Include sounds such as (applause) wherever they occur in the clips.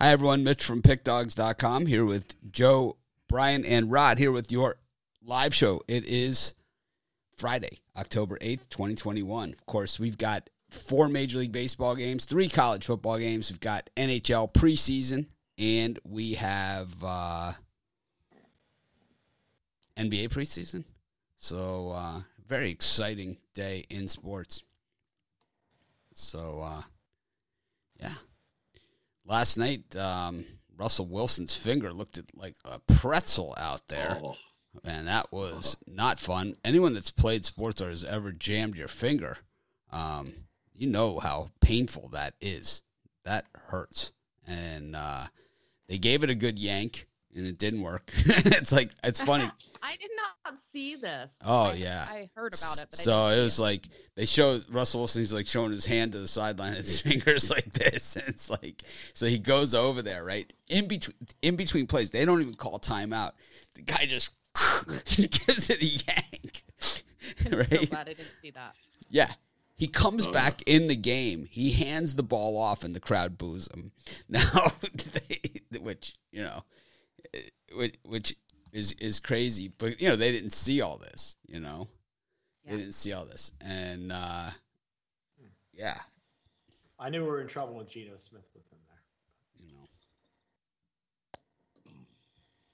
Hi, everyone. Mitch from PickDogs.com here with Joe, Brian, and Rod here with your live show. It is Friday, October 8th, 2021. Of course, we've got four Major League Baseball games, three college football games. We've got NHL preseason, and we have uh, NBA preseason. So, uh, very exciting day in sports. So, uh, yeah. Last night, um, Russell Wilson's finger looked like a pretzel out there. Oh. And that was not fun. Anyone that's played sports or has ever jammed your finger, um, you know how painful that is. That hurts. And uh, they gave it a good yank and it didn't work. (laughs) it's like it's (laughs) funny. I did not see this. Oh I, yeah, I heard about it. so it was it. like they show Russell Wilson. He's like showing his hand to the sideline, and his (laughs) fingers like this. And it's like so he goes over there right in between in between plays. They don't even call timeout. The guy just gives it a yank. right? I'm so glad I didn't see that. Yeah. He comes oh, back in the game. He hands the ball off, and the crowd boos him. Now, they, which you know, which, which is is crazy. But you know, they didn't see all this. You know, yeah. they didn't see all this, and uh, yeah. I knew we were in trouble when Geno Smith was in there. You know.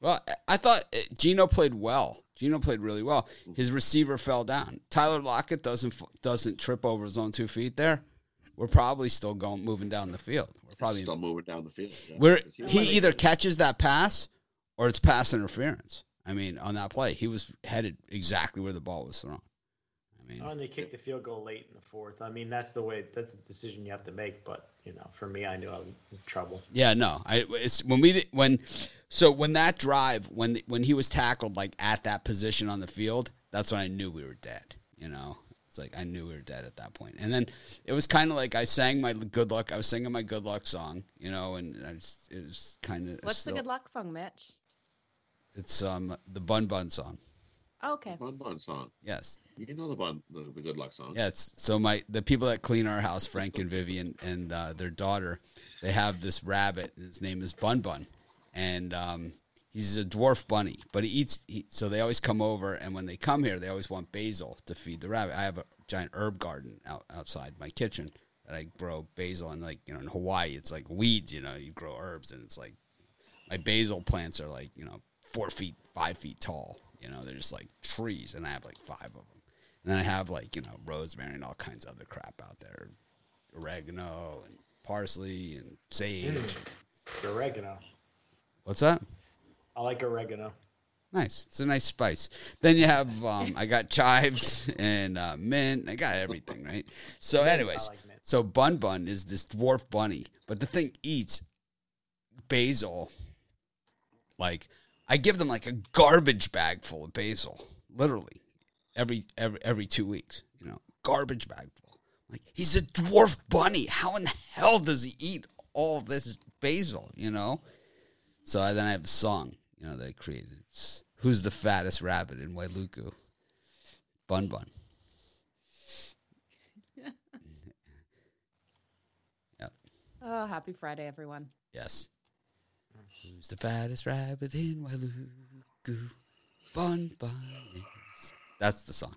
Well, I thought uh, Geno played well. Geno played really well. His receiver fell down. Tyler Lockett doesn't doesn't trip over his own two feet there. We're probably still going moving down the field. We're probably still moving down the field. Yeah. Where he either catches that pass or it's pass interference. I mean, on that play, he was headed exactly where the ball was thrown. I mean, oh, and they kicked the field goal late in the fourth. I mean, that's the way. That's a decision you have to make. But you know, for me, I knew I was in trouble. Yeah, no, I it's when we when so when that drive when when he was tackled like at that position on the field, that's when I knew we were dead. You know, it's like I knew we were dead at that point. And then it was kind of like I sang my good luck. I was singing my good luck song, you know, and I just, it was kind of. What's still, the good luck song, Mitch? It's um the Bun Bun song. Oh, okay. Bun Bun song. Yes. You know the Bun the, the Good Luck song. Yeah. It's, so my the people that clean our house, Frank and Vivian and uh, their daughter, they have this rabbit. And his name is Bun Bun, and um, he's a dwarf bunny. But he eats. He, so they always come over, and when they come here, they always want basil to feed the rabbit. I have a giant herb garden out outside my kitchen that I grow basil, and like you know in Hawaii, it's like weeds. You know, you grow herbs, and it's like my basil plants are like you know four feet, five feet tall. You know, they're just like trees, and I have like five of them. And then I have like you know rosemary and all kinds of other crap out there, oregano and parsley and sage. Mm, oregano. What's that? I like oregano. Nice. It's a nice spice. Then you have um, I got chives and uh, mint. I got everything right. So, anyways, like so Bun Bun is this dwarf bunny, but the thing eats basil like I give them like a garbage bag full of basil, literally, every every every two weeks. You know, garbage bag full. Like he's a dwarf bunny. How in the hell does he eat all this basil? You know. So I, then I have a song, you know, that I created. It's, Who's the fattest rabbit in Wailuku? Bun Bun. yep. (laughs) Oh, happy Friday, everyone. Yes. Who's the fattest rabbit in Wailuku? Bun Bun is. That's the song.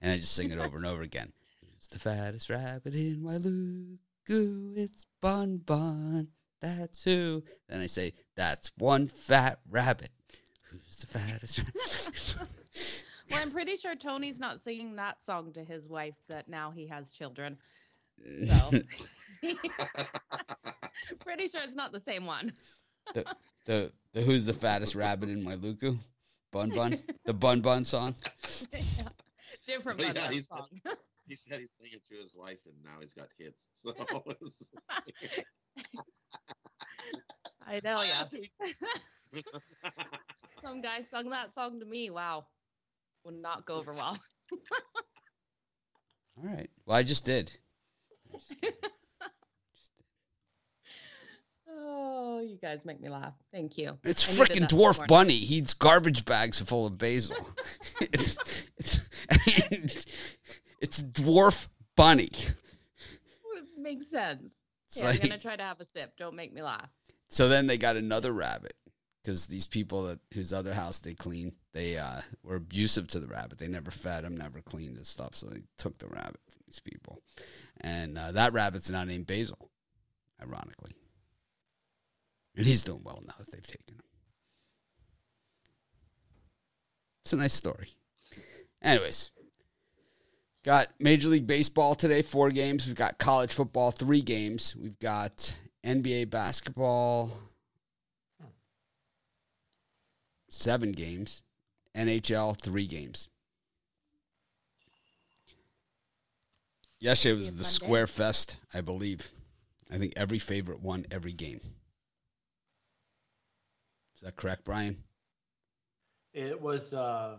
And I just sing it over and over again. Who's the fattest rabbit in Wailuku? It's Bun Bun. That's who. Then I say, that's one fat rabbit. Who's the fattest rabbit? (laughs) well, I'm pretty sure Tony's not singing that song to his wife that now he has children. So (laughs) (laughs) pretty sure it's not the same one the, the the who's the fattest rabbit in my Wailuku? Bun Bun, the Bun Bun song. yeah. (laughs) Different Bun yeah, Bun song. Said, he said he's singing to his wife, and now he's got kids. (laughs) So (laughs) I know, yeah. Some guy sung that song to me. Wow, would not go over well. All right. Well, I just did. I just did. Oh, you guys make me laugh. Thank you. It's freaking dwarf bunny. He eats garbage bags full of basil. (laughs) it's it's I mean, it's dwarf bunny. It makes sense. Yeah, I'm gonna try to have a sip. Don't make me laugh. So then they got another rabbit because these people that whose other house they clean, they uh, were abusive to the rabbit. They never fed him, never cleaned his stuff, so they took the rabbit from these people. And uh, that rabbit's now named Basil, ironically. And he's doing well now that they've taken him. It's a nice story. Anyways, got Major League Baseball today, four games. We've got college football, three games. We've got NBA basketball, seven games. NHL, three games. Yesterday was the Square Fest, I believe. I think every favorite won every game. Is that correct, Brian? It was uh,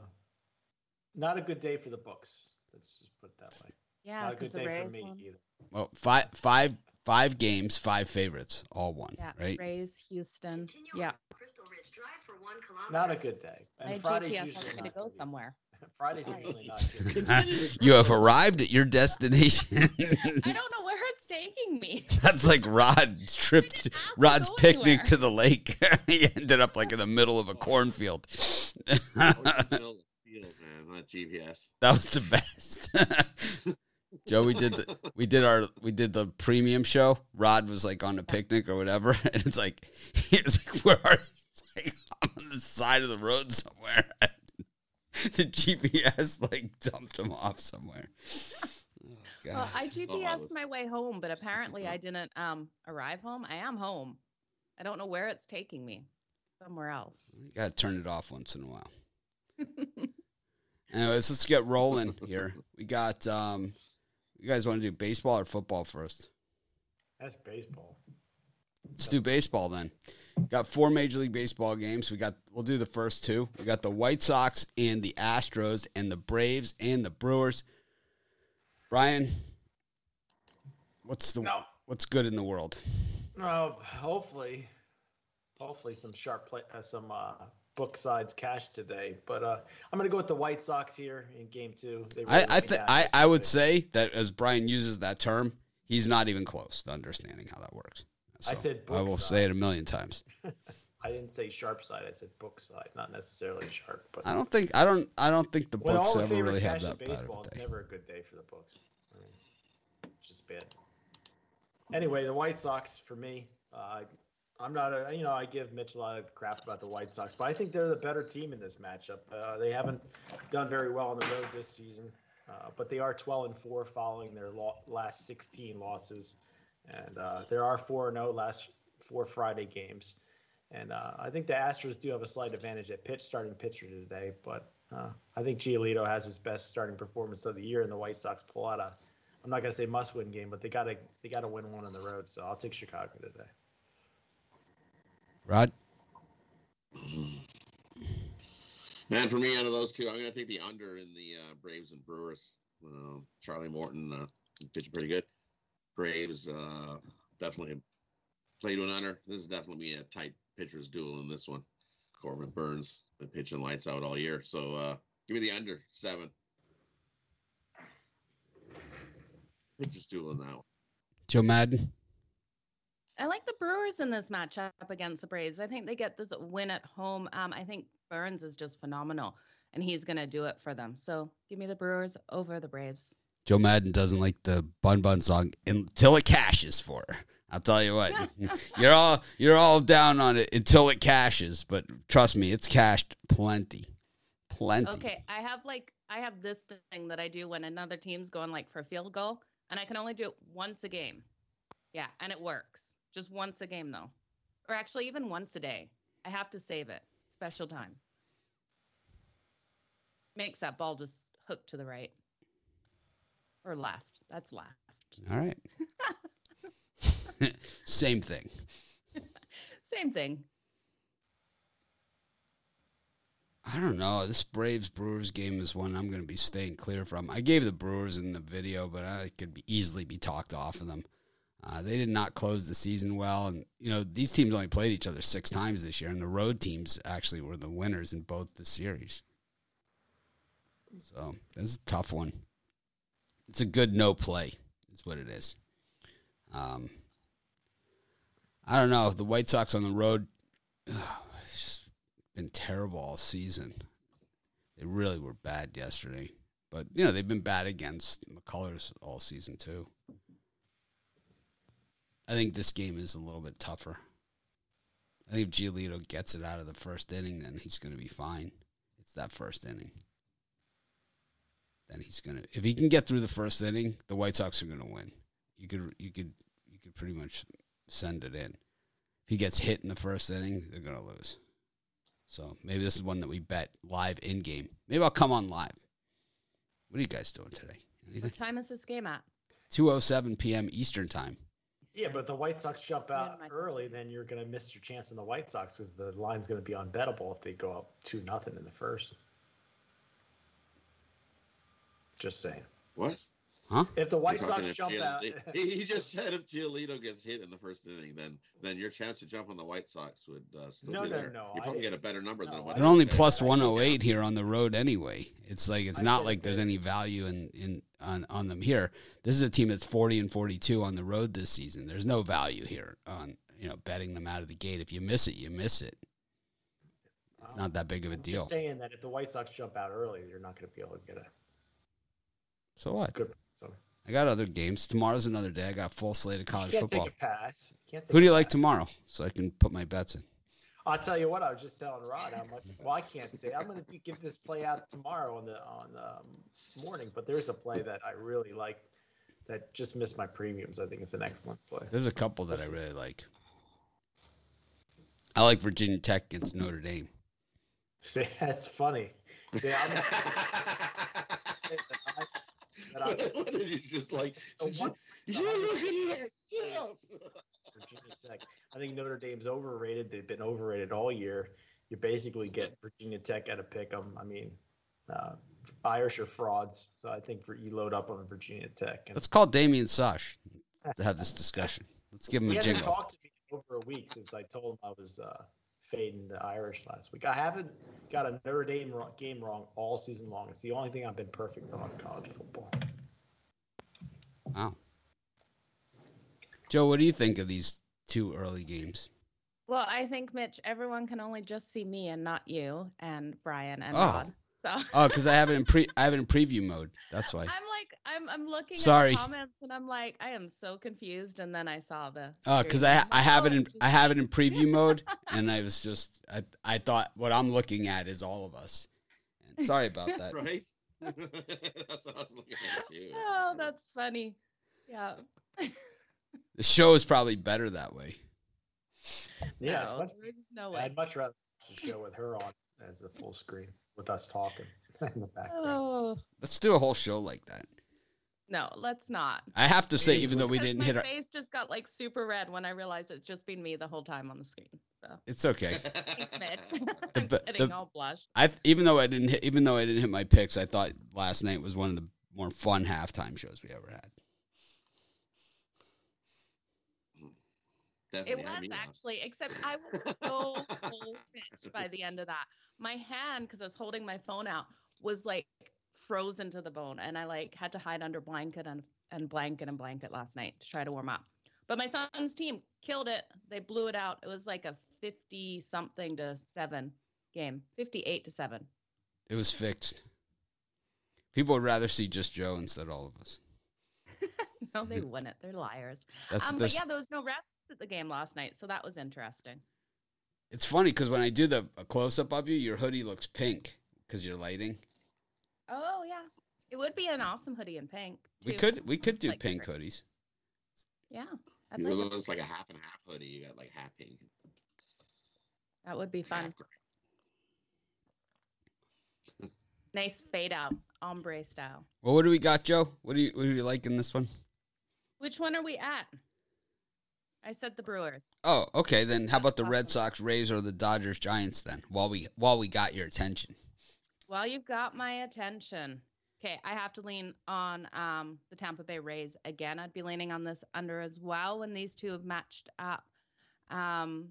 not a good day for the books. Let's just put it that way. Yeah, not a good because the day for Rays me won. either. Well, five, five, five games, five favorites, all won, Yeah, right? Rays, Houston. Continue Yeah, Crystal Ridge Drive for one kilometer. Not a good day. my And Friday's GPS usually wants to go good. somewhere. Friday's Right. usually not good. (laughs) You have arrived at your destination. I don't know where it's taking me. (laughs) That's like Rod's trip, to Rod's go picnic anywhere. to the lake. (laughs) he ended up like in the middle of a cornfield. Out in the middle of the field, man, not GPS. That was the best. Joe, we did the we did our we did the premium show. Rod was like on a picnic or whatever, and it's like he was like, "Where are you?" Like, "I'm on the side of the road somewhere." (laughs) the GPS like dumped him off somewhere. Oh, (laughs) Well, I was- GPS my way home, but apparently I didn't um arrive home. I am home. I don't know where it's taking me. Somewhere else. You gotta turn it off once in a while. Anyways, let's get rolling here. We got um you guys want to do baseball or football first? That's baseball. Let's do baseball then. Got four Major League Baseball games. We got we'll do the first two. We got the White Sox and the Astros and the Braves and the Brewers. Brian, what's the No. what's good in the world? No, hopefully, hopefully some sharp play, uh, some uh, book sides cash today. But uh, I'm gonna go with the White Sox here in Game Two. They really I I th- I, I would say that as Brian uses that term, he's not even close to understanding how that works. I said I will book say it a million times. (laughs) I didn't say sharp side. I said book side, not necessarily sharp. But I don't think I don't I don't think the when books ever really have that bad baseball, a it's never a good day for the books. I mean, it's just bad. Anyway, the White Sox for me. Uh, I'm not a you know I give Mitch a lot of crap about the White Sox, but I think they're the better team in this matchup. Uh, they haven't done very well on the road this season, uh, but they are 12 and four following their lo- last 16 losses, and uh, there are four and 0 last four Friday games. And uh, I think the Astros do have a slight advantage at pitch starting pitcher today, but uh, I think Giolito has his best starting performance of the year, and the White Sox pull out a. I'm not gonna say must-win game, but they gotta they gotta win one on the road. So I'll take Chicago today. Rod, Man, for me, out of those two, I'm going to take the under in the uh, Braves and Brewers. Uh, Charlie Morton uh, pitching pretty good. Braves uh, definitely played an under. This is definitely a tight pitcher's duel in this one. Corbin Burnes been pitching lights out all year, so uh, give me the under seven. Pitcher's duel in that one. Joe Madden. I like the Brewers in this matchup against the Braves. I think they get this win at home. Um, I think Burnes is just phenomenal, and he's going to do it for them. So give me the Brewers over the Braves. Joe Madden doesn't like the Bun Bun song until it cashes for her. I'll tell you what, (laughs) you're all you're all down on it until it cashes. But trust me, it's cashed plenty, plenty. Okay, I have like I have this thing that I do when another team's going like for a field goal, and I can only do it once a game. Yeah, and it works. Just once a game though, or actually even once a day. I have to save it. Special time. Makes that ball just hook to the right or left. That's left. All right. (laughs) (laughs) Same thing. Same thing. I don't know. This Braves Brewers game is one I'm going to be staying clear from. I gave the Brewers in the video, but I could be easily be talked off of them. Uh, they did not close the season well, and you know these teams only played each other six times this year, and the road teams actually were the winners in both the series. So this is a tough one. It's a good no play, is what it is. Um, I don't know. The White Sox on the road, ugh, it's just been terrible all season. They really were bad yesterday. But, you know, they've been bad against McCullers all season, too. I think this game is a little bit tougher. I think if Giolito gets it out of the first inning, then he's going to be fine. It's that first inning. Then he's going to, if he can get through the first inning, the White Sox are going to win. You could, you could, you could pretty much send it in. If he gets hit in the first inning, they're going to lose. So maybe this is one that we bet live in game. Maybe I'll come on live. What are you guys doing today? Anything? What time is this game at? 2:07 p.m. Eastern time. Yeah, but the White Sox jump out early, then you're going to miss your chance in the White Sox because the line's going to be unbettable if they go up two nothing in the first. Just saying. What? Huh? If the White Sox jump Gio- out, He, he just said if Giolito gets hit in the first inning, then then your chance to jump on the White Sox would uh, still No, be no, there. no, You I probably get a better number no, than I what They're only didn't plus 108 here on the road anyway. It's like it's I not like there's any value in, in on, on them here. This is a team that's 40 and 42 on the road this season. There's no value here on you know betting them out of the gate. If you miss it, you miss it. It's not that big of a I'm deal. Just saying that if the White Sox jump out early, you're not going to be able to get a So what? good. So I got other games. Tomorrow's another day. I got a full slate of you college can't football. take a pass. You can't take Who do a you like pass. tomorrow? So I can put my bets in. I'll tell you what. I was just telling Rod how much. Well, I can't say. I'm going to give this play out tomorrow on the on the um, morning. But there's a play that I really like that just missed my premiums. I think it's an excellent play. There's a couple that I really like. I like Virginia Tech against Notre Dame. (laughs) See, that's funny. See, (laughs) I'm that I- what did you just like? The you, one- you're looking at our stuff. (laughs) Virginia Tech. I think Notre Dame's overrated. They've been overrated all year. You basically get Virginia Tech at a pick 'em. I mean, uh, Irish are frauds. So I think for you load up on Virginia Tech. And Let's call Damien Sosh to have this discussion. Let's give him he a hasn't jingle. talked to me over a week since I told him I was uh, fading the Irish last week. I haven't got a Notre Dame ro- game wrong all season long. It's the only thing I've been perfect on in college football. Wow. Joe, what do you think of these two early games? Well, I think Mitch, everyone can only just see me and not you and Brian and Oh. Rod. So Oh, because I have it in (laughs) pre I have it in preview mode. That's why. I'm like, I'm, I'm looking Sorry. at the comments and I'm like, I am so confused. And then I saw the. Uh, oh, because. I I'm I like, have it (laughs) in I have it in preview mode, (laughs) and I was just I I thought what I'm looking at is all of us. And (laughs) sorry about that. Right? That's what I was looking at too. Oh, that's funny. Yeah. The show is probably better that way. Yeah, no, much, no way. I'd much rather watch the show with her on as a full screen with us talking in the background. Oh Let's do a whole show like that. No, let's not. I have to say, even though we didn't my hit our, face just got like super red when I realized it's just been me the whole time on the screen. So it's okay. (laughs) thanks, Mitch. The (laughs) I'm be- getting the- all blushed. I even though I didn't hit, even though I didn't hit my picks, I thought last night was one of the more fun halftime shows we ever had. It Definitely had was me on. actually, except I was (laughs) so full pitched by the end of that. My hand, because I was holding my phone out, was like frozen to the bone, and I like had to hide under blanket and and blanket and blanket last night to try to warm up. But my son's team killed it. They blew it out. It was like a fifty something to seven game, fifty eight to seven. It was fixed. People would rather see just Joe instead of all of us. (laughs) no, they wouldn't. They're liars. That's um, but yeah, there was no rest at the game last night, so that was interesting. It's funny because when I do the close up of you, your hoodie looks pink because you're lighting. Oh yeah, it would be an awesome hoodie in pink. We could we could do Like pink different. hoodies. Yeah, I'd You like know, it. it's like a half and half hoodie. You got like half pink. That would be fun. (laughs) Nice fade out, ombre style. Well, what do we got, Joe? What do you what do you like in this one? Which one are we at? I said the Brewers. Oh, okay. Then how about the Red Sox, Rays, or the Dodgers, Giants? Then while we while we got your attention. Well, you've got my attention. Okay, I have to lean on um, the Tampa Bay Rays again. I'd be leaning on this under as well when these two have matched up. Um,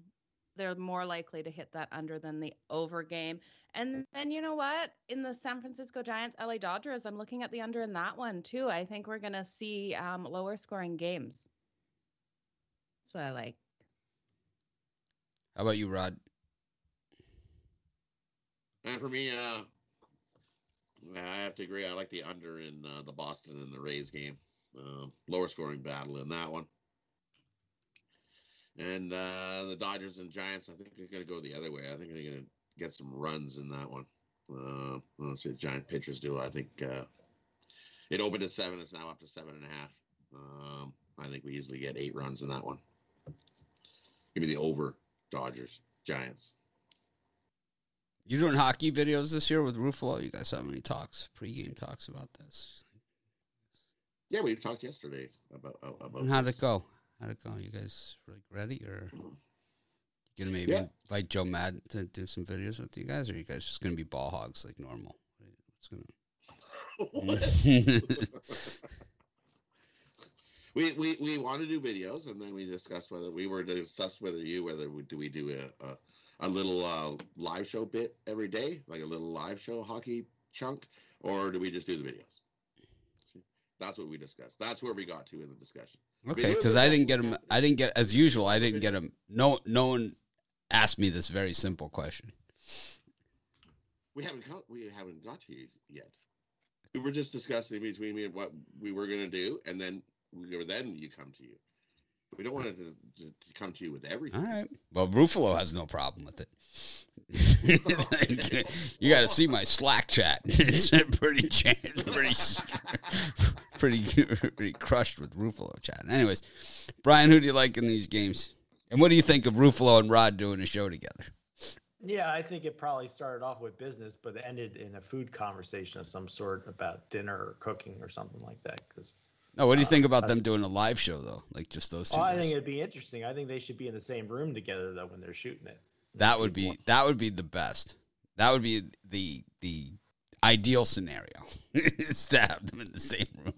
they're more likely to hit that under than the over game. And then you know what? In the San Francisco Giants, LA Dodgers, I'm looking at the under in that one too. I think we're going to see um, lower scoring games. That's what I like. How about you, Rod? And for me, uh, I have to agree. I like the under in uh, the Boston and the Rays game. Um, lower scoring battle in that one. And uh, the Dodgers and Giants, I think they're going to go the other way. I think they're going to get some runs in that one. Uh, let's see the Giant pitchers do. I think uh, it opened at seven. It's now up to seven and a half. Um, I think we easily get eight runs in that one. Give me the over Dodgers, Giants. You doing hockey videos this year with Ruffalo? You guys have any talks, pregame talks about this? Yeah, we talked yesterday about uh, about. And how'd it go? How'd it go? You guys like ready or you gonna maybe Yeah. invite Joe Madden to do some videos with you guys, or are you guys just gonna be ball hogs like normal? It's gonna. (laughs) (laughs) we, we we want to do videos, and then we discussed whether we were to discuss whether you whether we, do we do a a, a little uh, live show bit every day, like a little live show hockey chunk, or do we just do the videos? That's what we discussed. That's where we got to in the discussion. Okay, because I didn't get him. I didn't get as usual. I didn't get him. No, no one asked me this very simple question. We haven't got we haven't got to you yet. We were just discussing between me and what we were gonna do, and then we were then you come to you. We don't want it to, to, to come to you with everything. All right. Well, Ruffalo has no problem with it. (laughs) (laughs) you got to see my Slack chat. (laughs) It's pretty, pretty, pretty, pretty crushed with Ruffalo chat. Anyways, Brian, who do you like in these games? And what do you think of Ruffalo and Rod doing a show together? Yeah, I think it probably started off with business, but it ended in a food conversation of some sort about dinner or cooking or something like that. Because No, what do you Uh, think about them doing a live show though? Like just those two. oh, I think it'd be interesting. I think they should be in the same room together though when they're shooting it. That would be that would be the best. That would be the the ideal scenario. (laughs) is to have them in the same room.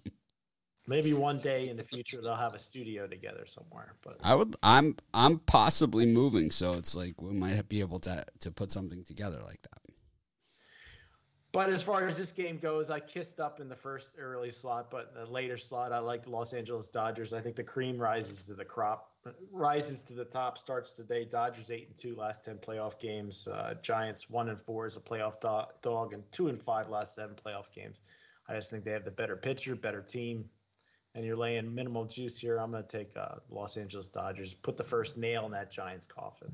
Maybe one day in the future they'll have a studio together somewhere. But I would. I'm. I'm possibly moving, so it's like we might be able to to put something together like that. But as far as this game goes, I kissed up in the first early slot, but the later slot, I like the Los Angeles Dodgers. I think the cream rises to the crop, rises to the top. Starts today. Dodgers eight and two last ten playoff games. Uh, Giants one and four as a playoff do- dog, and two and five last seven playoff games. I just think they have the better pitcher, better team, and you're laying minimal juice here. I'm going to take uh, Los Angeles Dodgers. Put the first nail in that Giants coffin.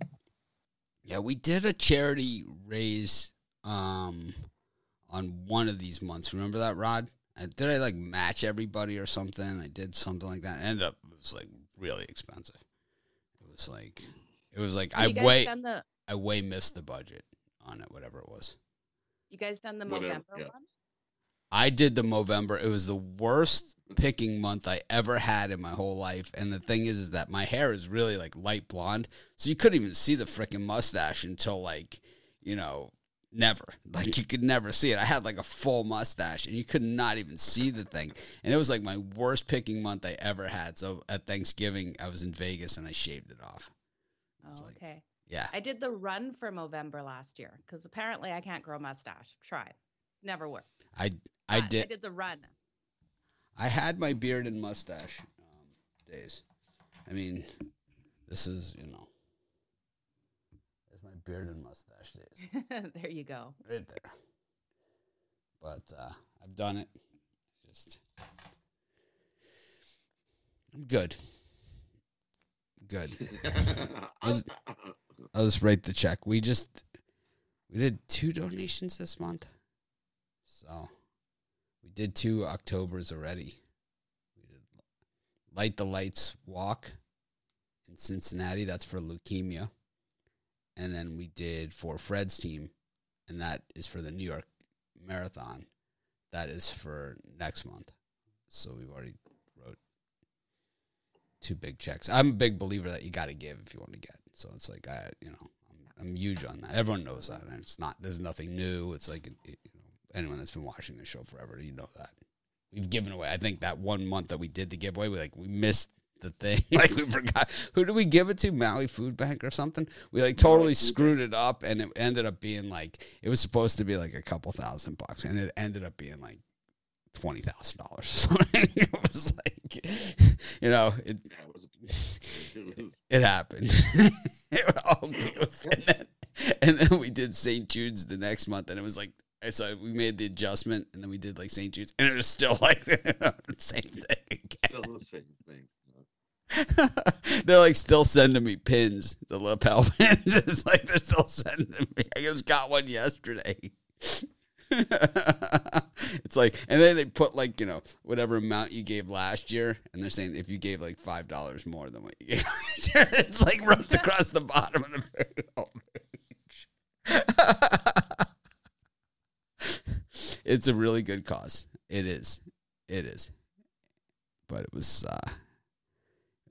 Yeah, we did a charity raise um on one of these months. Remember that, Rod? I, did I like match everybody or something? I did something like that. It ended up it was like really expensive. It was like it was like Have I way the I way missed the budget on it, whatever it was. you guys done the Whatever, November yeah. one? I did the Movember. It was the worst picking month I ever had in my whole life. And the thing is, is that my hair is really like light blonde, so you couldn't even see the freaking mustache until like, you know, never. Like you could never see it. I had like a full mustache, and you could not even see the thing. And it was like my worst picking month I ever had. So at Thanksgiving, I was in Vegas and I shaved it off. Oh, like- okay. Yeah, I did the run for November last year because apparently I can't grow a mustache. try It's never worked. I I But did. I did the run. I had my beard and mustache um, days. I mean, this is you know, beard and mustache days (laughs) there you go. right there. But uh, I've done it. Just I'm good. Good. Was- I'll just write the check. We just we did two donations this month, so we did two Octobers already. We did Light the Night walk in Cincinnati. That's for leukemia, and then we did for Fred's team, and that is for the New York Marathon. That is for next month. So we've already wrote two big checks. I'm a big believer that you got to give if you want to get. So it's like I, you know, I'm, I'm huge on that. Everyone knows that, and it's not. There's nothing new. It's like it, you know, anyone that's been watching the show forever, you know that we've given away. I think that one month that we did the giveaway, we like we missed the thing. (laughs) like we forgot who did we give it to? Maui Food Bank or something. We like totally Food screwed it up, and it ended up being like it was supposed to be like a couple thousand bucks, and it ended up being like twenty thousand dollars or (laughs) something. it was like, you know, it it was, it was it happened. (laughs) and then we did St. Jude's the next month, and it was like so we made the adjustment, and then we did like St. Jude's, and it was still like the same thing. Still the same thing. (laughs) they're like still sending me pins, the lapel (laughs) pins. It's like they're still sending me. I just got one yesterday. (laughs) it's like, and then they put like you know whatever amount you gave last year, and they're saying if you gave like five dollars more than what you gave last year, it's like runs across the bottom of the. page. it's a really good cause. It is. It is. But it was. uh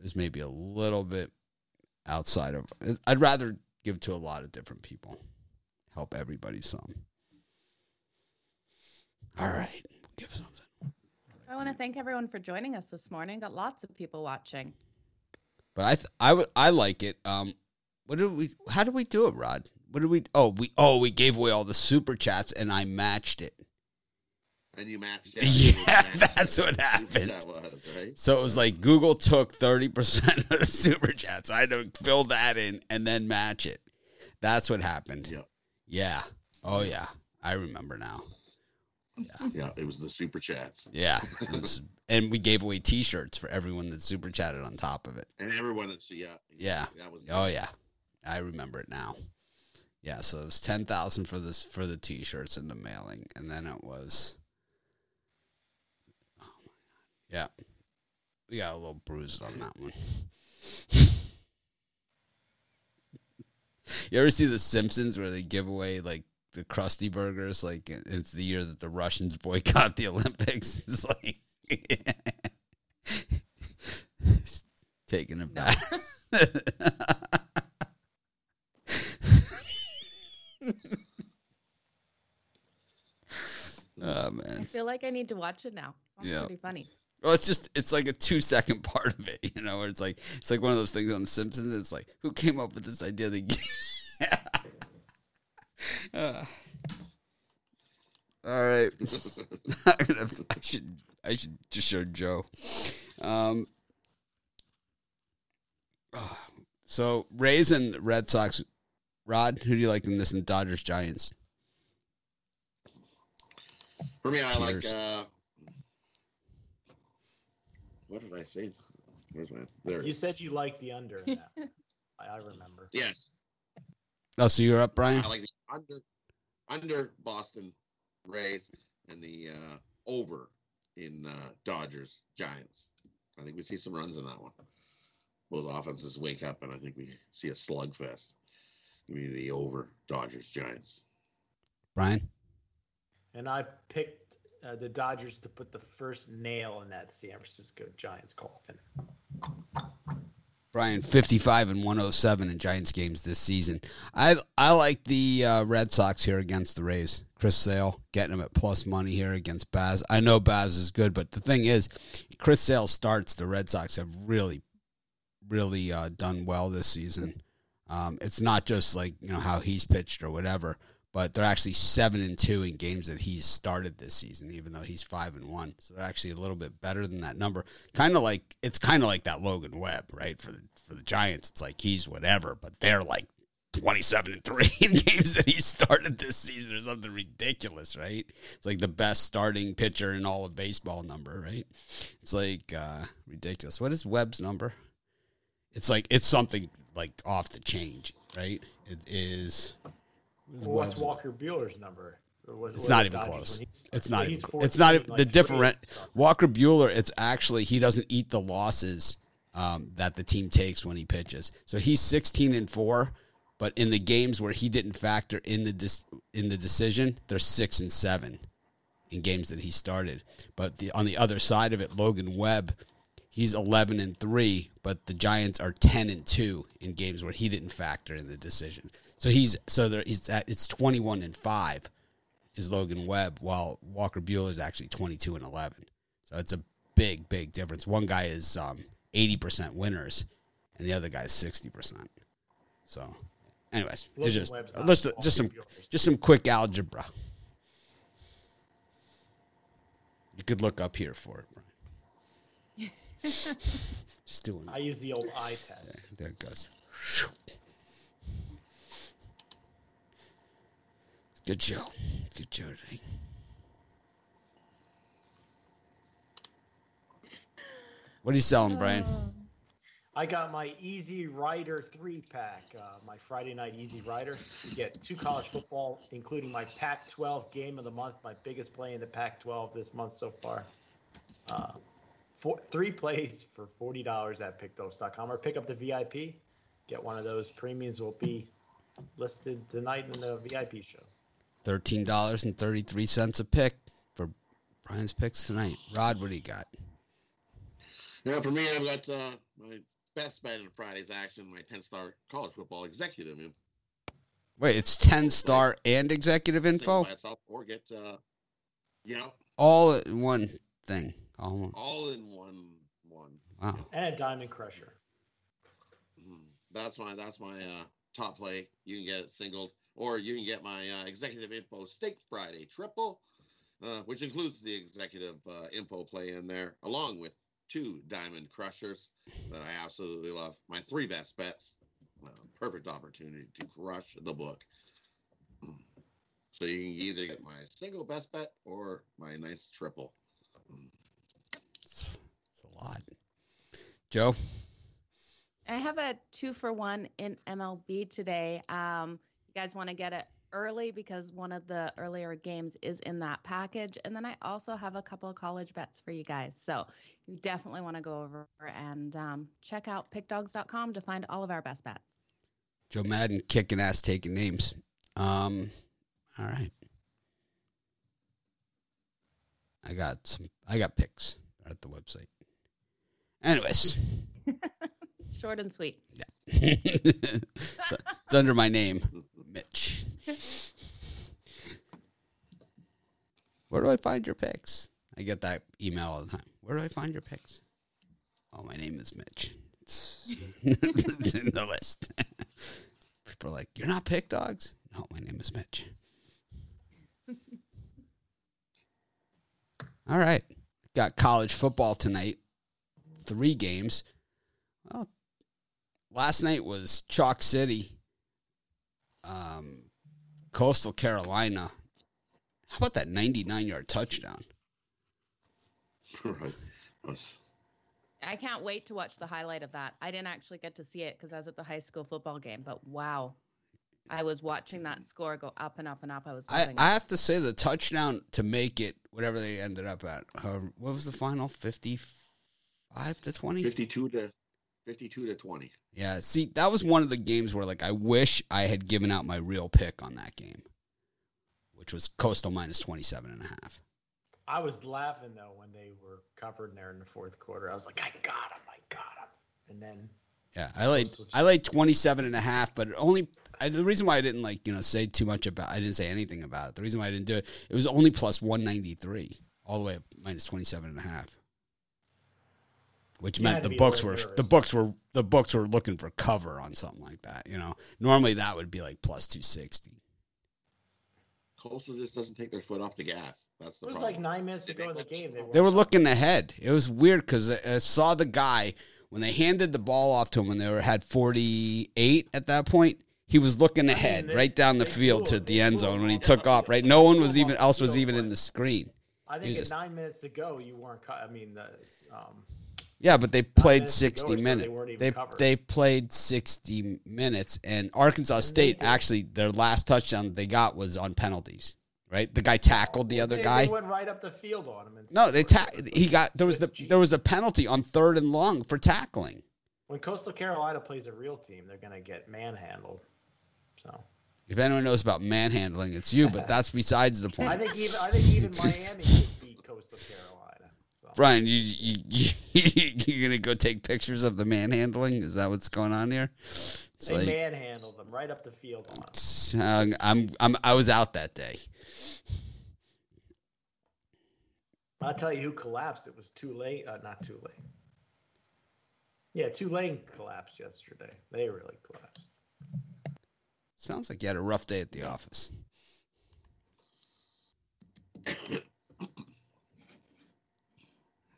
was maybe a little bit outside of. I'd rather give to a lot of different people, help everybody some. All right, give something. I want to thank everyone for joining us this morning. Got lots of people watching. But I th- I, w- I like it. Um, what did we? How did we do it, Rod? What did we? Oh, we oh we gave away all the super chats and I matched it. And you matched (laughs) Yeah, matched that's it. what happened. That was right. So it was like Google took thirty percent of the super chats. I had to fill that in and then match it. That's what happened. Yep. Yeah. Oh yeah. I remember now. Yeah, yeah, it was the super chats, Yeah. (laughs) Was- and we gave away T-shirts for everyone that super chatted on top of it. and everyone. So yeah, Yeah. that was. Oh yeah, I remember it now. Yeah, so it was ten thousand for this for the T-shirts and the mailing, and then it was. My god! Yeah, we got a little bruised on that one. you ever see The Simpsons where they give away like the Krusty Burgers? Like it's the year that the Russians boycott the (laughs) Olympics. It's like (laughs) taking it No. back. (laughs) oh man! I feel like I need to watch it now. Sounds Yeah. pretty funny. Well, it's just it's like a two second (laughs) part of it, you know, where it's like it's like one of those things on The Simpsons. It's like who came up with this idea? That (laughs) Uh, all right, gonna- (laughs) I should I should just show Joe. Um, oh, (sighs) so Rays and Red Sox. Rod, who do you like in this? In Dodgers Giants. For me, I like. Uh What did I say? Where's my there? You said you liked the under. In that. (laughs) I, I remember. yes, Oh, so you're up, Brian. I like the under under Boston Rays and the uh over in uh Dodgers Giants. I think we see some runs in that one. Both offenses wake up, and I think we see a slugfest. Give me the over Dodgers Giants. Brian. And I picked uh, the Dodgers to put the first nail in that San Francisco Giants coffin. Brian, 55 and 107 in Giants games this season. I I like the uh, Red Sox here against the Rays. Chris Sale getting them at plus money here against Baz. I know Baz is good, but the thing is, Chris Sale starts. The Red Sox have really, really uh, done well this season. Um, it's not just like you know how he's pitched or whatever, but they're actually seven and two in games that he's started this season, even though he's five and one. So they're actually a little bit better than that number. Kind of like it's kind of like that Logan Webb, right? For the for the Giants, it's like he's whatever, but they're like twenty seven and three (laughs) in games that he started this season or something ridiculous, right? It's like the best starting pitcher in all of baseball number, right? It's like uh, ridiculous. What is Webb's number? It's like it's something like off the change, right? It is. What is Well, Walker Buehler's number? Was- It's not it even close. he's- It's not. Even, 14, it's not even the different. Walker Buehler. It's actually he doesn't eat the losses um, that the team takes when he pitches. So he's sixteen and four, but in the games where he didn't factor in the dis, in the decision, they're six and seven in games that he started. But the, on the other side of it, Logan Webb, he's eleven and three, but the Giants are ten and two in games where he didn't factor in the decision. So he's so there he's at it's twenty one and five is Logan Webb, while Walker Buehler is actually 22 and 11. So it's a big, big difference. One guy is um, 80% winners, and the other guy is 60%. So, anyways, it's just Webb's not just, Walker some Buehler's just some quick algebra. You could look up here for it, Brian. (laughs) just doing I use the old eye test. there it goes. Good show. Good show today. What are you selling, Brian? I got my Easy Rider three pack, uh, my Friday night Easy Rider. You get two college football, including my Pac 12 game of the month, my biggest play in the Pac 12 this month so far. Uh, four, three plays for $40 at pickdogs.com or pick up the VIP. Get one of those premiums, will be listed tonight in the VIP show. Thirteen dollars and thirty three cents a pick for Brian's picks tonight. Rod, what do you got? Now, for me, I've got uh, my best bet in Friday's action, my 10 star college football executive in. Wait, it's ten star and executive info, by itself or get, uh, you know, all in one thing. All in one. all in one. one. Wow. And a Diamond Crusher. Mhm. That's my that's my uh, top play. You can get it singled, or you can get my uh, executive info Stake Friday triple, uh, which includes the executive uh, info play in there, along with two diamond crushers that I absolutely love. My three best bets. Uh, perfect opportunity to crush the book. So you can either get my single best bet or my nice triple. It's a lot. Joe? I have a two for one in MLB today. Um, you guys want to get it early because one of the earlier games is in that package. And then I also have a couple of college bets for you guys. So you definitely want to go over and um, check out pickdogs.com to find all of our best bets. Joe Madden kicking ass taking names. Um, all right. I got some I got picks at the website. Anyways. (laughs) Short and sweet. (laughs) it's, it's under my name, Mitch. Where do I find your picks? I get that email all the time. Where do I find your picks? Oh, my name is Mitch. It's, (laughs) it's in the list. (laughs) People are like, "You're not pick dogs." No, my name is Mitch. all right, got college football tonight. Three games. Well, last night was Chalk City, um, Coastal Carolina. How about that 99 yard touchdown? (laughs) right. That's- I can't wait to watch the highlight of that. I didn't actually get to see it because I was at the high school football game, but wow. I was watching that score go up and up and up. I was I, loving I have to say the touchdown to make it whatever they ended up at. However, what was the final? 55 to 20? 52 to 52 to 20. Yeah, see, that was one of the games where like I wish I had given out my real pick on that game, which was Coastal minus 27 and a half. I was laughing though when they were covered there in the fourth quarter. I was like, I got him, I got him. And then Yeah, I laid I laid 27 and a half, but only I, the reason why I didn't like, you know, say too much about I didn't say anything about it. The reason why I didn't do it, it was only plus 193 all the way up minus 27 and a half. Which You meant the books were nervous. the books were the books were looking for cover on something like that, you know. Normally that would be like plus 260. Coastal just doesn't take their foot off the gas. That's the it was problem. like nine minutes to they go in the game. They were looking ahead. It was weird because I, I saw the guy when they handed the ball off to him when they were had 48 at that point. He was looking ahead, they- right down the field blew to the end zone when he took off. Right, no one was even else was even in the screen. I think was at just- nine minutes to go, you weren't. Co- I mean, the um, Yeah, but they played minutes 60 or so, they minutes. even They they played 60 minutes, and Arkansas State actually their last touchdown they got was on penalties. Right, the guy tackled the other they, guy. They went right up the field on him. No, they ta- he got there was the there was a penalty on third and long for tackling. When Coastal Carolina plays a real team, they're gonna get manhandled. So If anyone knows about manhandling, it's you. But (laughs) that's besides the I point. think even I think even (laughs) Miami could beat Coastal Carolina. So. Brian, you you (laughs) you you gonna go take pictures of the manhandling? Is that what's going on here? It's They like manhandled them right up the field on him. it's, uh, I'm I'm I was out that day. I'll tell you who collapsed. It was Tulane. Uh, not Tulane. Yeah, Tulane collapsed yesterday. They really collapsed. Sounds like you had a rough day at the office. (laughs)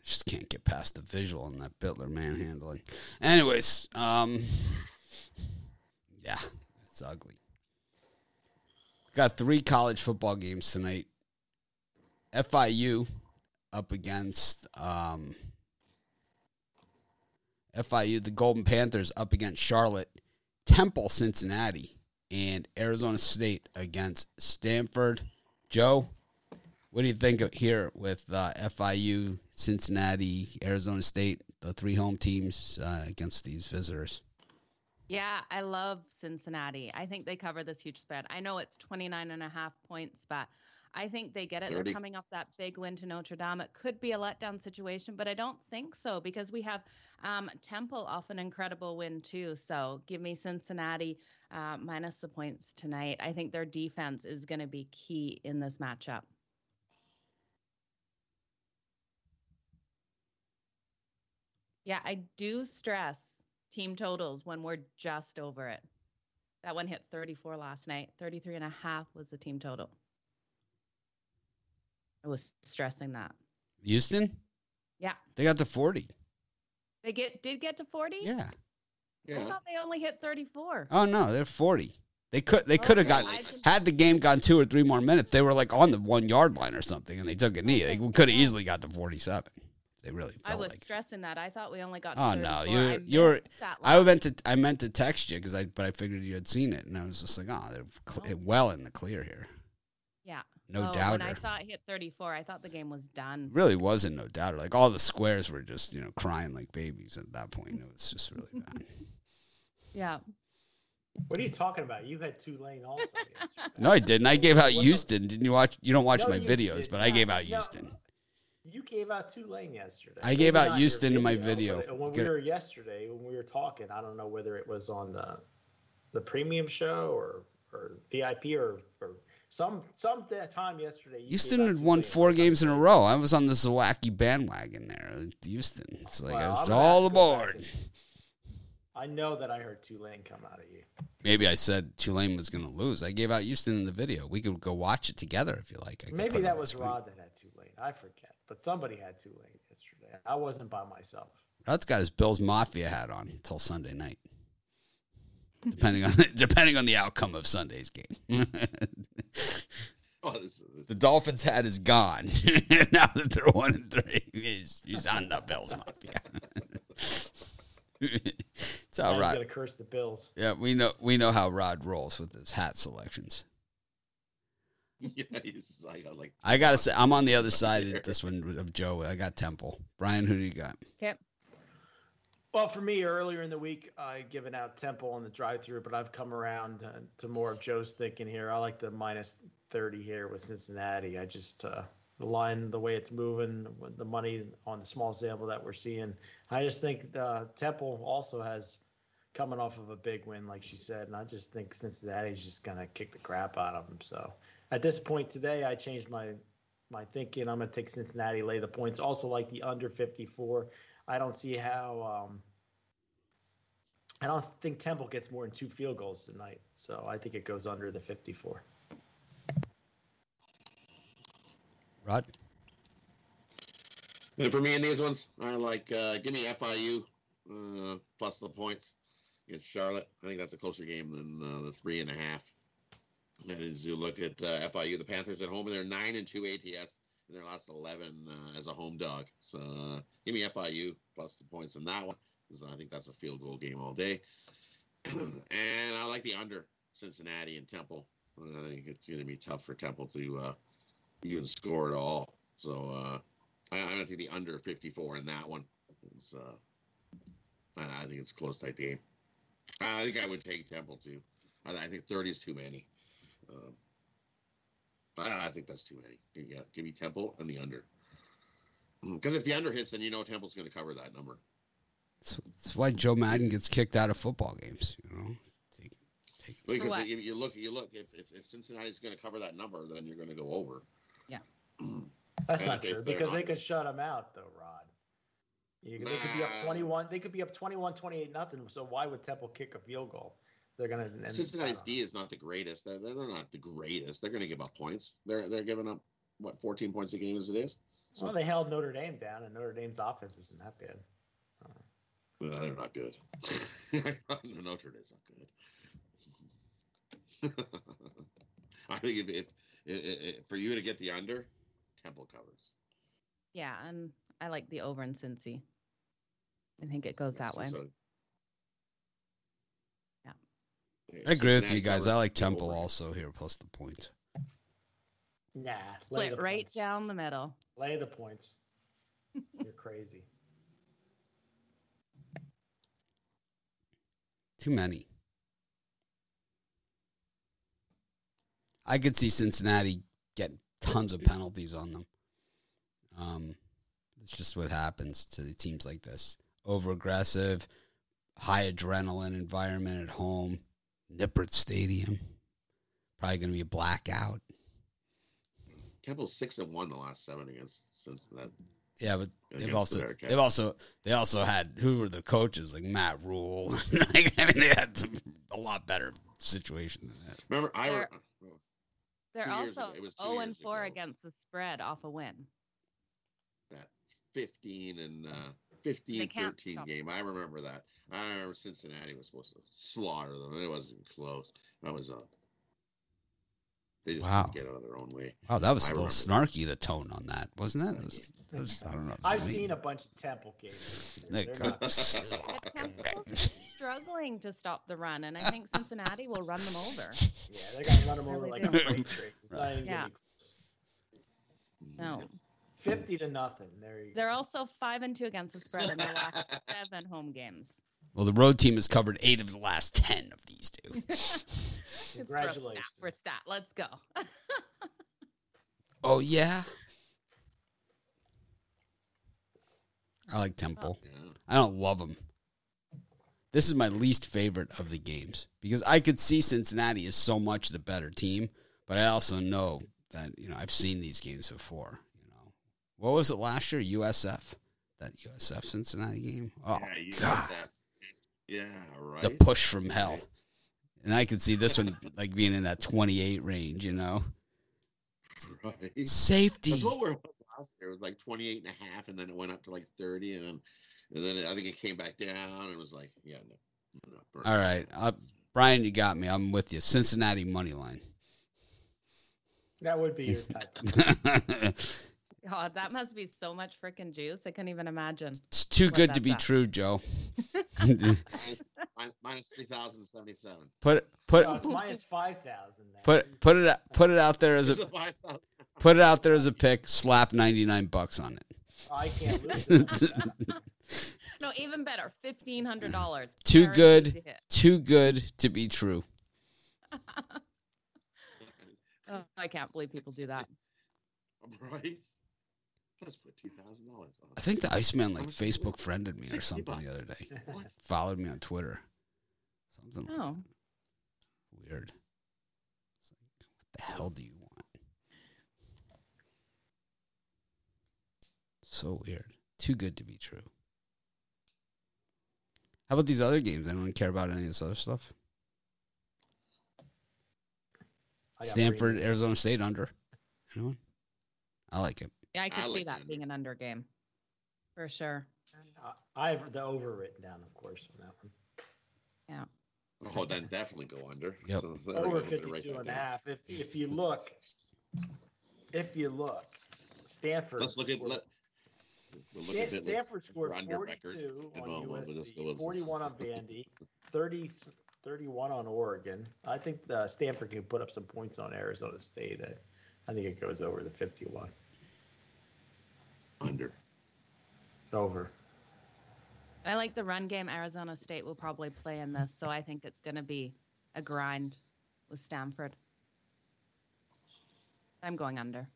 Just can't get past the visual on that Bitler manhandling. Anyways, um, yeah, it's ugly. Got three college football games tonight. FIU up against um, FIU, the Golden Panthers up against Charlotte, Temple, Cincinnati, and Arizona State against Stanford. Joe, what do you think of here with uh, FIU, Cincinnati, Arizona State, the three home teams uh, against these visitors? Yeah, I love Cincinnati. I think they cover this huge spread. I know it's 29 and a half points, but I think they get it. 30. They're coming off that big win to Notre Dame. It could be a letdown situation, but I don't think so because we have um, Temple off an incredible win too. So give me Cincinnati uh, minus the points tonight. I think their defense is going to be key in this matchup. Yeah, I do stress team totals when we're just over it. That one hit 34 last night. 33 and a half was the team total. I was stressing that. Houston, Yeah. they got to 40. They get did get to 40? Yeah. I thought they only hit 34. Oh no, they're 40. They could they oh, could have Okay, got I just- had the game gone two or three more minutes. They were like on the one yard line or something, and they took a knee. They could have easily got to 47. They really I was like. stressing that. I thought we only got Oh, no, you're- you're- I meant to I meant to text you because I but I figured you had seen it, and I was just like, oh, they're cl- Oh. well in the clear here. Yeah. No oh, doubter. When I saw it hit 34, I thought the game was done. really wasn't no doubter. Like all the squares were just you know crying like babies at that point. It was just really bad. (laughs) Yeah. What are you talking about? You had Tulane also. yesterday. No, I didn't. I gave out Houston. Didn't you watch? You don't watch No, my videos, did but I gave not. out No. You gave out Tulane yesterday. I gave out Houston in my video. When we were yesterday, when we were talking, I don't know whether it was on the the premium show or or VIP or or some some that time yesterday. Houston had won four games in a row. I was on this wacky bandwagon there. Houston. It's like Well, it's I'm all have to go back aboard. I know that I heard Tulane come out of you. Maybe I said Tulane was going to lose. I gave out Houston in the video. We could go watch it together if you like. I Maybe that was. Rod that had Tulane. I forget, but somebody had Tulane yesterday. I wasn't by myself. Rod's got his Bills Mafia hat on until Sunday night. Depending on (laughs) depending on the outcome of Sunday's game. Oh, is- the Dolphins hat is gone. (laughs) now that they're one and three. He's, he's on the Bills Mafia. (laughs) It's how Rod gonna curse the Bills. Yeah, we know we know how Rod rolls with his hat selections. (laughs) yeah, he's like, I like. I gotta say, I'm on the other (laughs) side of this one of Joe. I got Temple. Brian, who do you got? Okay. Well, for me, earlier in the week, I given out Temple on the drive-through, but I've come around uh, to more of Joe's thinking here. I like the minus thirty here with Cincinnati. I just uh, the line, the way it's moving, with the money on the small sample that we're seeing. I just think uh, Temple also has coming off of a big win, like she said, and I just think Cincinnati's just gonna kick the crap out of them. So at this point today, I changed my my thinking. I'm gonna take Cincinnati, lay the points. Also like the under 54. I don't see how. Um, I don't think Temple gets more than two field goals tonight, so I think it goes under the 54. Rod? And for me in these ones, I like uh, give me FIU uh, plus the points against Charlotte. I think that's a closer game than uh, the three and a half. As you look at uh, FIU, the Panthers at home, and they're nine and two ATS in their last eleven uh, as a home dog. So uh, give me FIU plus the points in that one. I think that's a field goal game all day. (clears throat) and I like the under Cincinnati and Temple. I think it's going to be tough for Temple to uh, even score at all. So uh, I, I'm going to take the under 54 in that one. Uh, I, think it's close tight game. I think I would take Temple too. I think 30 is too many. Um, I, I think that's too many. Yeah, give me Temple and the under. Because if the under hits, then you know Temple's going to cover that number. That's, that's why Joe Madden gets kicked out of football games. You know, take, take it. Because what? you, you look, you look. If, if, if Cincinnati's going to cover that number, then you're going to go over. Yeah. That's And not if true they're because they could shut them out, though, Rod. You, could- they could be up 21. They could be up 21, 28 nothing. So why would Temple kick a field goal? They're gonna. and- Cincinnati's D is not the greatest. They're, they're not the greatest. They're going to give up points. They're they're giving up what 14 points a game as it is. know. Well, they held Notre Dame down, and Notre Dame's offense isn't that bad. Well, they're not good. (laughs) Notre Dame's not good. (laughs) I think if, if, if, if for you to get the under, Temple covers. Yeah, and I like the over in Cincy. I think it goes that So- way. so- Yeah. I agree with you guys. I like Temple over. also here plus the points. Nah, Split right points. down the middle. Lay the points. (laughs) You're crazy. Too many. I could see Cincinnati get tons of penalties on them. Um, it's just what happens to the teams like this. Over aggressive, high adrenaline environment at home, Nippert Stadium. Probably going to be a blackout. Temple's six and one the last seven against Cincinnati. Yeah, but they've also Bearcats. they've also they also had who were the coaches like Matt Rhule. (laughs) like, I mean, they had some, a lot better situation than that. Remember, I They're- re- They're also ago- it was two 0 and years 4 ago. against the spread off a win. that 15 and uh, 15, 13 game. I remember that. I remember Cincinnati was supposed to slaughter them. It wasn't close. That was uh they just Wow. couldn't get out of their own way. Wow, that was I a little remember. snarky. The tone on that wasn't it? It was, it was I don't know. I've seen a bunch of Temple games. They They're not- (laughs) Temple's (laughs) struggling to stop the run, and I think Cincinnati will run them over. yeah, they're gonna run them over like a freight train. It's Yeah. gonna be close. No. Fifty to nothing. There you They're go. also 5 and 2 against the spread in their last (laughs) seven home games. Well, the road team has covered eight of the last ten of these two. For a stat, Congratulations. for a stat. Let's go. (laughs) oh yeah. I like Temple. Oh, yeah. I don't love them. This is my least favorite of the games because I could see Cincinnati is so much the better team, but I also know that you know I've seen these games before. You know, what was it last year? USF, that USF Cincinnati game. Oh yeah, you God, that. Yeah, right. the push from hell. And I could see this one (laughs) like being in that twenty-eight range. You know, (laughs) Right. safety. That's what we're last year. It was like 28 and a half, and then it went up to like 30, and then, and then I think it came back down, and it was like, yeah, no. no burn All it. right, uh, Brian, you got me. I'm with you. Cincinnati money line. That would be your type. (laughs) God, that must be so much freaking juice. I couldn't even imagine. It's too good to be at. true, Joe. (laughs) minus 3,077. put put No, it's minus five thousand. put put it put it out there as a a 5,000. put it out there as a pick. Slap ninety nine bucks on it. Oh, I can't (laughs) listen. No, even better, fifteen hundred dollars. Too good. Too good to be true. (laughs) Oh, I can't believe people do that. Right? Let's put $2,000 on I think the Iceman like How much is it? Facebook friended me or 60 something the other day. What? Followed me on Twitter. Something like Oh, weird. It's like, what the hell do you want? So weird. Too good to be true. How about these other games? Anyone care about any of this other stuff? Stanford. Arizona State under. Anyone? I like it. Yeah, I could I see like that being an under game, for sure. Uh, I have the over written down, of course, on that one. Yeah. Oh, then definitely go under. Yep. So there we go. Over I'm gonna write 52 and a half. If, if you look, if you look, Stanford. Let's look at scored- let. We'll look Stan- at it. Stanford scored 42 record. on USC, we'll- 41 on Vandy, 30, 31 on Oregon. I think uh, Stanford can put up some points on Arizona State. I, I think it goes over the 51. Under. Over. I like the run game. Arizona State will probably play in this, so I think it's going to be a grind with Stanford. I'm going under.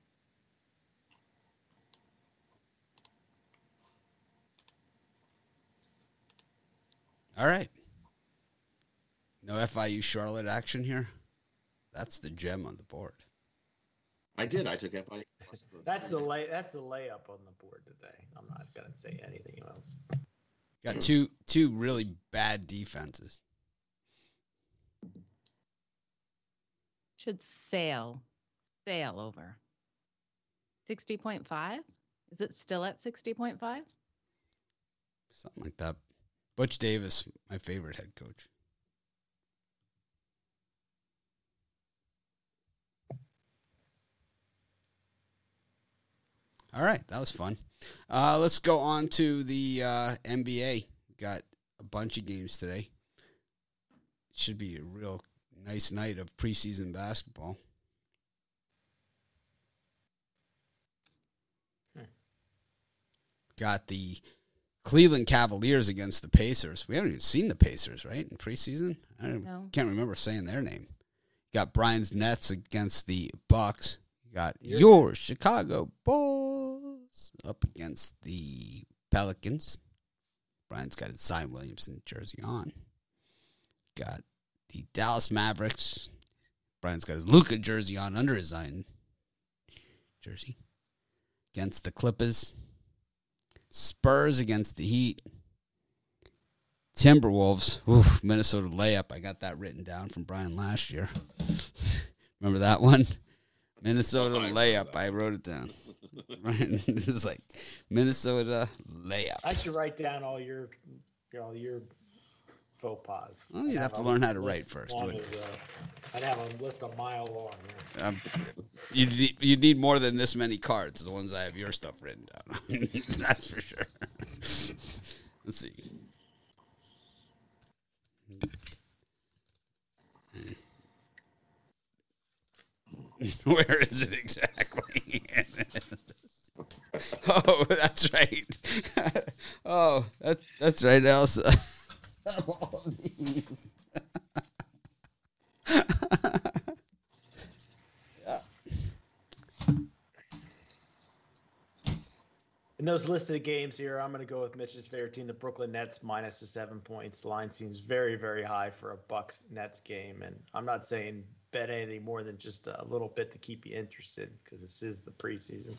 All right. No FIU Charlotte action here. That's the gem on the board. I did. I took FI. (laughs) That's the lay. That's the layup on the board today. I'm not gonna say anything else. Got two two really bad defenses. Should sail, sail over. 60.5? Is it still at 60.5? Something like that. Butch Davis, my favorite head coach. All right, that was fun. Uh, let's go on to the uh, NBA. Got a bunch of games today. Should be a real nice night of preseason basketball. Hmm. Got the Cleveland Cavaliers against the Pacers. We haven't even seen the Pacers, right, in preseason. I don't, No. can't remember saying their name. Got Brian's Nets against the Bucks. Got Your- your Chicago Bulls up against the Pelicans. Brian's got his Zion Williamson jersey on. Got the Dallas Mavericks. Brian's got his Luka jersey on under his Zion jersey. Against the Clippers. Spurs against the Heat. Timberwolves. Oof, Minnesota layup. I got that written down from Brian last year. (laughs) Remember that one? Minnesota layup. I wrote it down. Brian it was like Minnesota layup. I should write down all your, you know, your faux pas. Well, you'd I'd have to learn how to write first, as, uh, I'd have a list a mile long. yeah. Um, you need, you need more than this many cards. The ones I have your stuff written down. (laughs) That's for sure. (laughs) Let's see. (laughs) Where is it exactly? (laughs) oh, that's right. (laughs) oh, that, that's right, Elsa. All these. In those listed games here, I'm going to go with Mitch's favorite team, the Brooklyn Nets, minus the seven points. The line seems very, very high for a Bucks Nets game, and I'm not saying bet anything more than just a little bit to keep you interested because this is the preseason.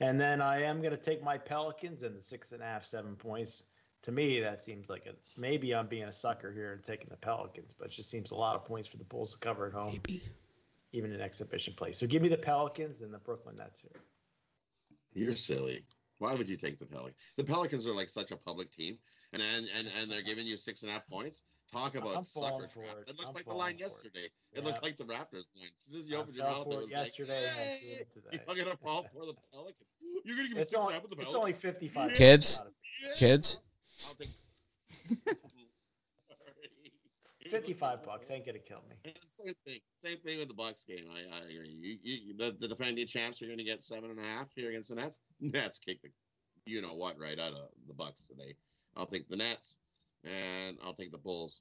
And then I am going to take my Pelicans and the six and a half, seven points. To me, that seems like a maybe I'm being a sucker here and taking the Pelicans, but it just seems a lot of points for the Bulls to cover at home, Maybe. even in exhibition play. So give me the Pelicans and the Brooklyn Nets here. You're silly. Why would you take the Pelicans? The Pelicans are like such a public team, and and and, and they're (laughs) giving you six and a half points. Talk about I'm sucker for trap. it. It looks I'm like the line falling for it. yesterday. It Yeah. looks like the Raptors line. As soon as you I opened your mouth, it it was yesterday like, doing "Yay!" it today. (laughs) You're gonna fall (laughs) for the Pelicans. You're gonna give me It's six and a only half with the it's only 55. Kids? Not a- Yeah. Kids? I'll take. 55 bucks ain't gonna kill me. Same thing. Same thing with the Bucks game. I, I agree. You, you, the, the defending champs are going to get seven and a half here against the Nets. (laughs) Nets kick the, you know what, right out of the Bucks today. I'll take the Nets, and I'll take the Bulls.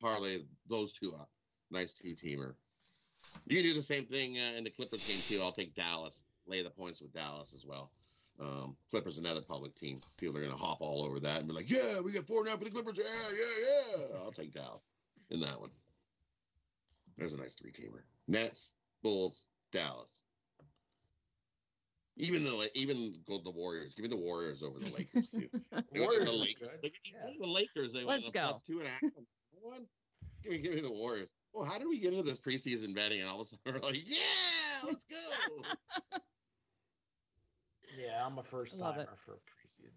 Parlay those two up. Nice two teamer. You can do the same thing uh, in the Clippers game too. I'll take Dallas. Lay the points with Dallas as well. Um, Clippers another public team. People are going to hop all over that and be like, "Yeah, we got four and a half for the Clippers. Yeah, yeah, yeah." I'll take Dallas in that one. There's a nice three teamer. Nets, Bulls, Dallas. Even the even go the Warriors. Give me the Warriors over the Lakers too. (laughs) They Warriors the Lakers. good. They- Yeah. The Lakers. They Let's went go. plus two and a half. One. Give me, give me the Warriors. Well, how did we get into this preseason betting? And all of a sudden (laughs) we're like, yeah, let's go. (laughs) Yeah, I'm a first timer for preseason.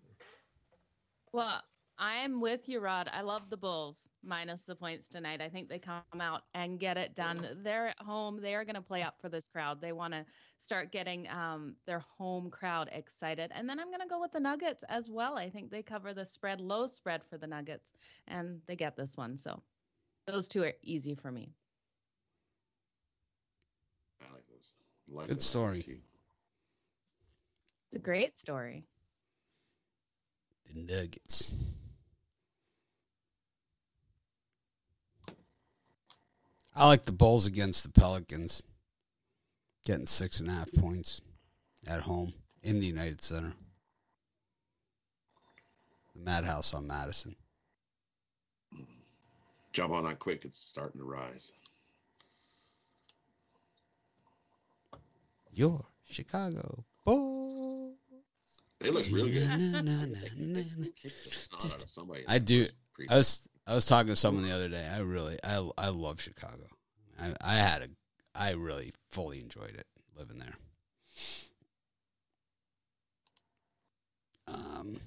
Well, I am with you, Rod. I love the Bulls minus the points tonight. I think they come out and get it done. They're at home. They are going to play up for this crowd. They want to start getting um, their home crowd excited. And then I'm going to go with the Nuggets as well. I think they cover the spread, low spread for the Nuggets, and they get this one. So those two are easy for me. I like those. Like Good story. too. It's a great story. The Nuggets. I like the Bulls against the Pelicans. Getting six and a half points at home in the United Center. The Madhouse on Madison. Jump on that quick. It's starting to rise. Your Chicago Bulls. They look really good. (laughs) I the do. First preseason. I was I was talking to someone the other day. I really I I love Chicago. I I had a I really fully enjoyed it living there. Um,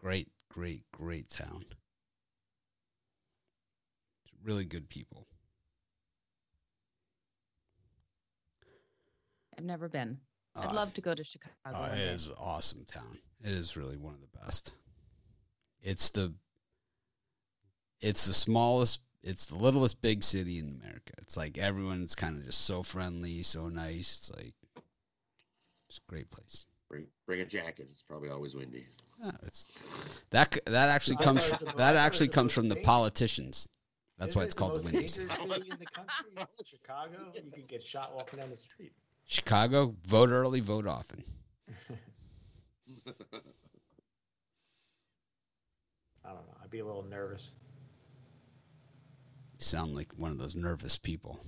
great, great, great town. Really good people. I've never been. I'd Uh, love to go to Chicago. Oh, one it day. is an awesome town. It is really one of the best. It's the it's the smallest it's the littlest big city in America. It's like everyone's kind of just so friendly, so nice. It's like it's a great place. Bring, bring a jacket. It's probably always windy. Yeah, it's that that actually comes thought it fr- was the- that I thought it actually comes from the politicians. That's Isn't why it it's called the most Windy City. in the? (laughs) Chicago, you could get shot walking down the street. Chicago, vote early, vote often. (laughs) (laughs) I don't know. I'd be a little nervous. Sound like one of those nervous people.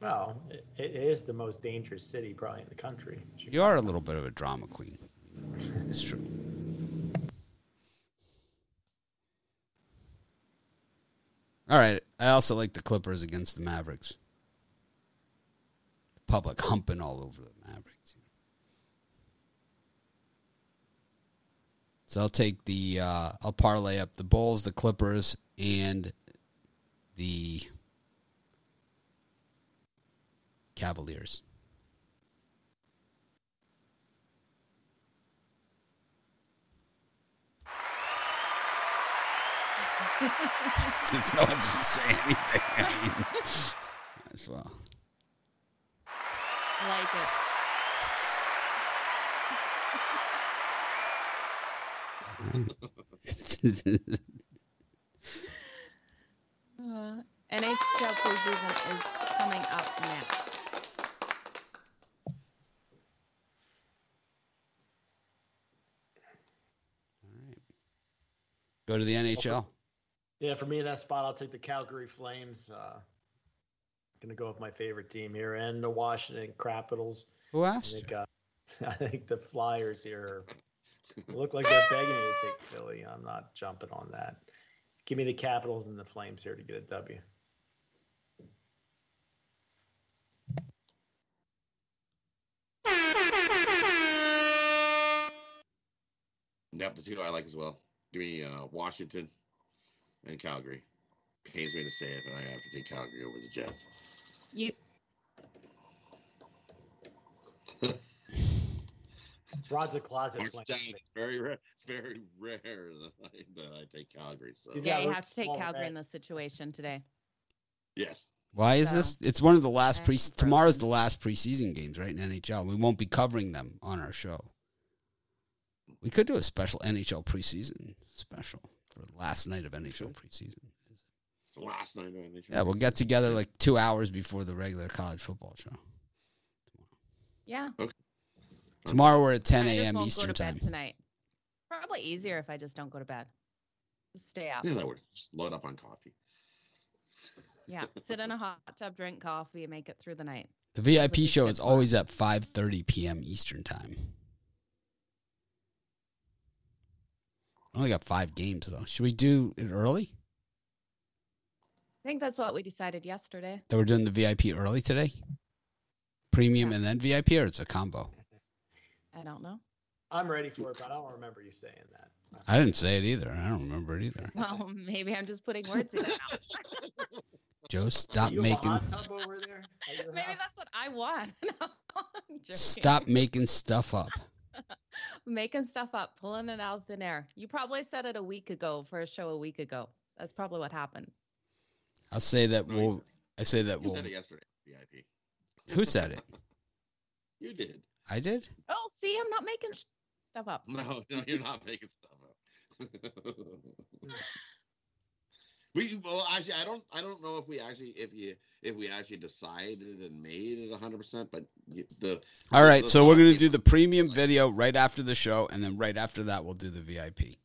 Well, it, it is the most dangerous city probably in the country. You are a little bit of a drama queen. It's true. All right. I also like the Clippers against the Mavericks. The public humping all over the Mavericks. So I'll take the uh, I'll parlay up the Bulls, the Clippers, and the Cavaliers. (laughs) Since no one's been saying anything, I mean, as well. Like it. (laughs) Uh, NHL preseason is coming up next. All right. Go to the NHL. Yeah, for me in that spot, I'll take the Calgary Flames. Uh, gonna go with my favorite team here, and the Washington Capitals. Who I asked? you? think, uh, (laughs) I think the Flyers here look like they're begging me to take Philly. I'm not jumping on that. Give me the Capitals and the Flames here to get a W. Yep, the two I like as well. Give me uh, Washington and Calgary. Pains me to say it, but I have to take Calgary over the Jets. You Rod's a closet Mark down. very rare. It's very rare that I, that I take Calgary. So He's yeah, got you have to take Calgary head. in this situation today. yes, Why is So- this? It's one of the last pre. Tomorrow's the last preseason games, right? In NHL, we won't be covering them on our show. We could do a special NHL preseason special for the last night of NHL preseason. it's the last night. of NHL. Yeah, we'll get together like two hours before the regular college football show. Yeah. Okay. Tomorrow we're at 10 a.m. Eastern time. tonight. Probably easier if I just don't go to bed. Just stay up. Yeah, that would load up on coffee. Yeah. Sit in a hot tub, drink coffee, and make it through the night. The VIP show is always at 5:30 p.m. Eastern time. I only got five games though. Should we do it early? I think that's what we decided yesterday. That we're doing the VIP early today? Premium Yeah. and then VIP, or it's a combo? I don't know. I'm ready for it, but I don't remember you saying that. I didn't say it either. I don't remember it either. Well, maybe I'm just putting words in your mouth. (laughs) Joe, stop you have a making hot tub over there. at your maybe house? that's what I want. (laughs) no, I'm stop making stuff up. (laughs) making stuff up, pulling it out of thin air. You probably said it a week ago for a show a week ago. That's probably what happened. I'll say that we'll. I say that You we'll. said it yesterday. VIP. Who said it? You did. I did. Oh, see, I'm not making sh- stuff up. No, no, you're (laughs) not making stuff up. (laughs) we well, actually, I don't, I don't know if we actually, if you, if we actually decided and made it 100, percent but you, the All right, the so we're gonna do the premium video right after the show, and then right after that, we'll do the VIP,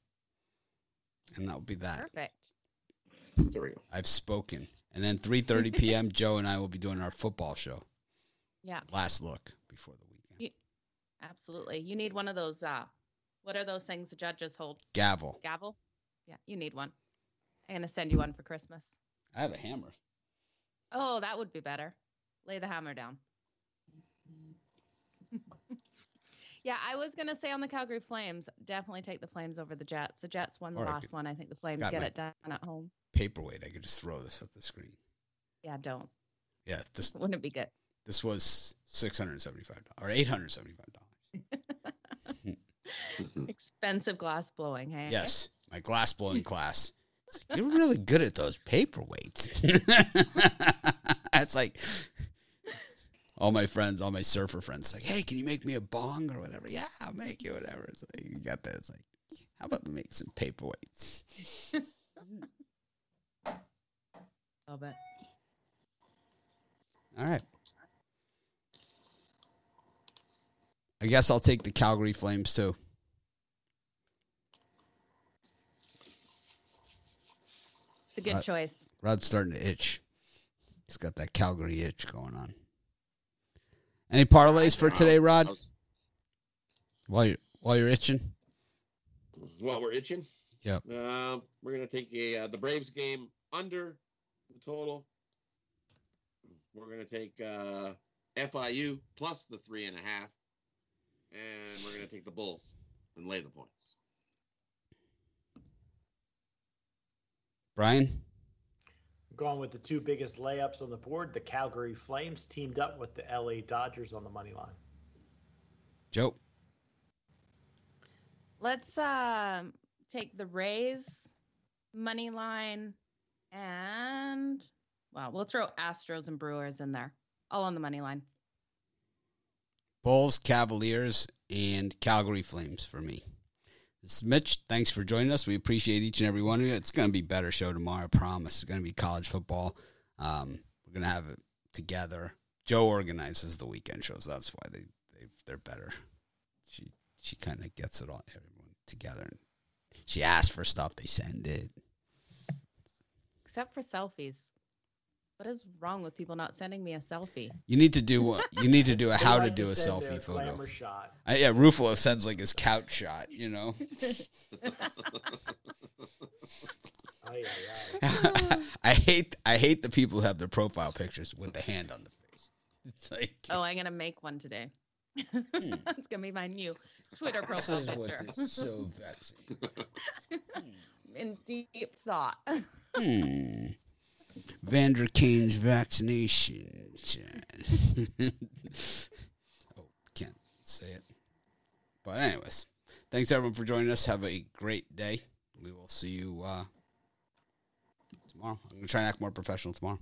and that will be that. Perfect. There we go. I've spoken. And then 3:30 p.m. (laughs) Joe and I will be doing our football show. Yeah, Last look before the weekend. Absolutely. You need one of those. Uh, what are those things the judges hold? Gavel. Gavel. Yeah, you need one. I'm gonna send you one for Christmas. I have a hammer. Oh, that would be better. Lay the hammer down. (laughs) yeah, I was gonna say on the Calgary Flames, definitely take the Flames over the Jets. The Jets won the Or last could- one. I think the Flames get it done at home. Paperweight. I could just throw this at the screen. Yeah, don't. Yeah, this (laughs) Wouldn't it be good? this was six hundred seventy-five or eight hundred seventy-five dollars. Mm-hmm. Expensive glass blowing, hey? Yes, my glass blowing (laughs) class. You're really good at those paperweights. (laughs) It's like all my friends, all my surfer friends, like, hey, can you make me a bong or whatever? Yeah, I'll make you whatever. It's like you got that. It's like, how about we make some paperweights? (laughs) Love it. All right. I guess I'll take the Calgary Flames too. A good Uh, choice. Rod's starting to itch. He's got that Calgary itch going on. Any parlays for today, Rod? While you're while you're itching. While we're itching. Yep. Uh, we're gonna take a uh, the Braves game under the total. We're gonna take uh, FIU plus the three and a half, and we're gonna take the Bulls and lay the points. Brian? Going with the two biggest layups on the board. The Calgary Flames teamed up with the LA Dodgers on the money line. Joe? Let's um take the Rays money line and well, we'll throw Astros and Brewers in there. All on the money line. Bulls, Cavaliers, and Calgary Flames for me. This is Mitch. Thanks for joining us. We appreciate each and every one of you. It's going to be better show tomorrow, I promise. It's going to be college football. Um, we're going to have it together. Joe organizes the weekend shows. That's why they, they they're better. She she kind of gets it all everyone together. She asks for stuff, they send it. Except for selfies. What is wrong with people not sending me a selfie? You need to do what you need to do a (laughs) They how to like do a selfie photo. shot. I, yeah, Ruffalo sends like his couch shot. You know. (laughs) (laughs) I hate I hate the people who have their profile pictures with the hand on the face. It's like Oh, I'm gonna make one today. It's gonna be my new Twitter profile picture. so vexing. In deep thought. Hmm. Vander Kane's vaccination. (laughs) oh, can't say it. But anyways, thanks everyone for joining us. Have a great day. We will see you uh, tomorrow. I'm gonna try and act more professional tomorrow.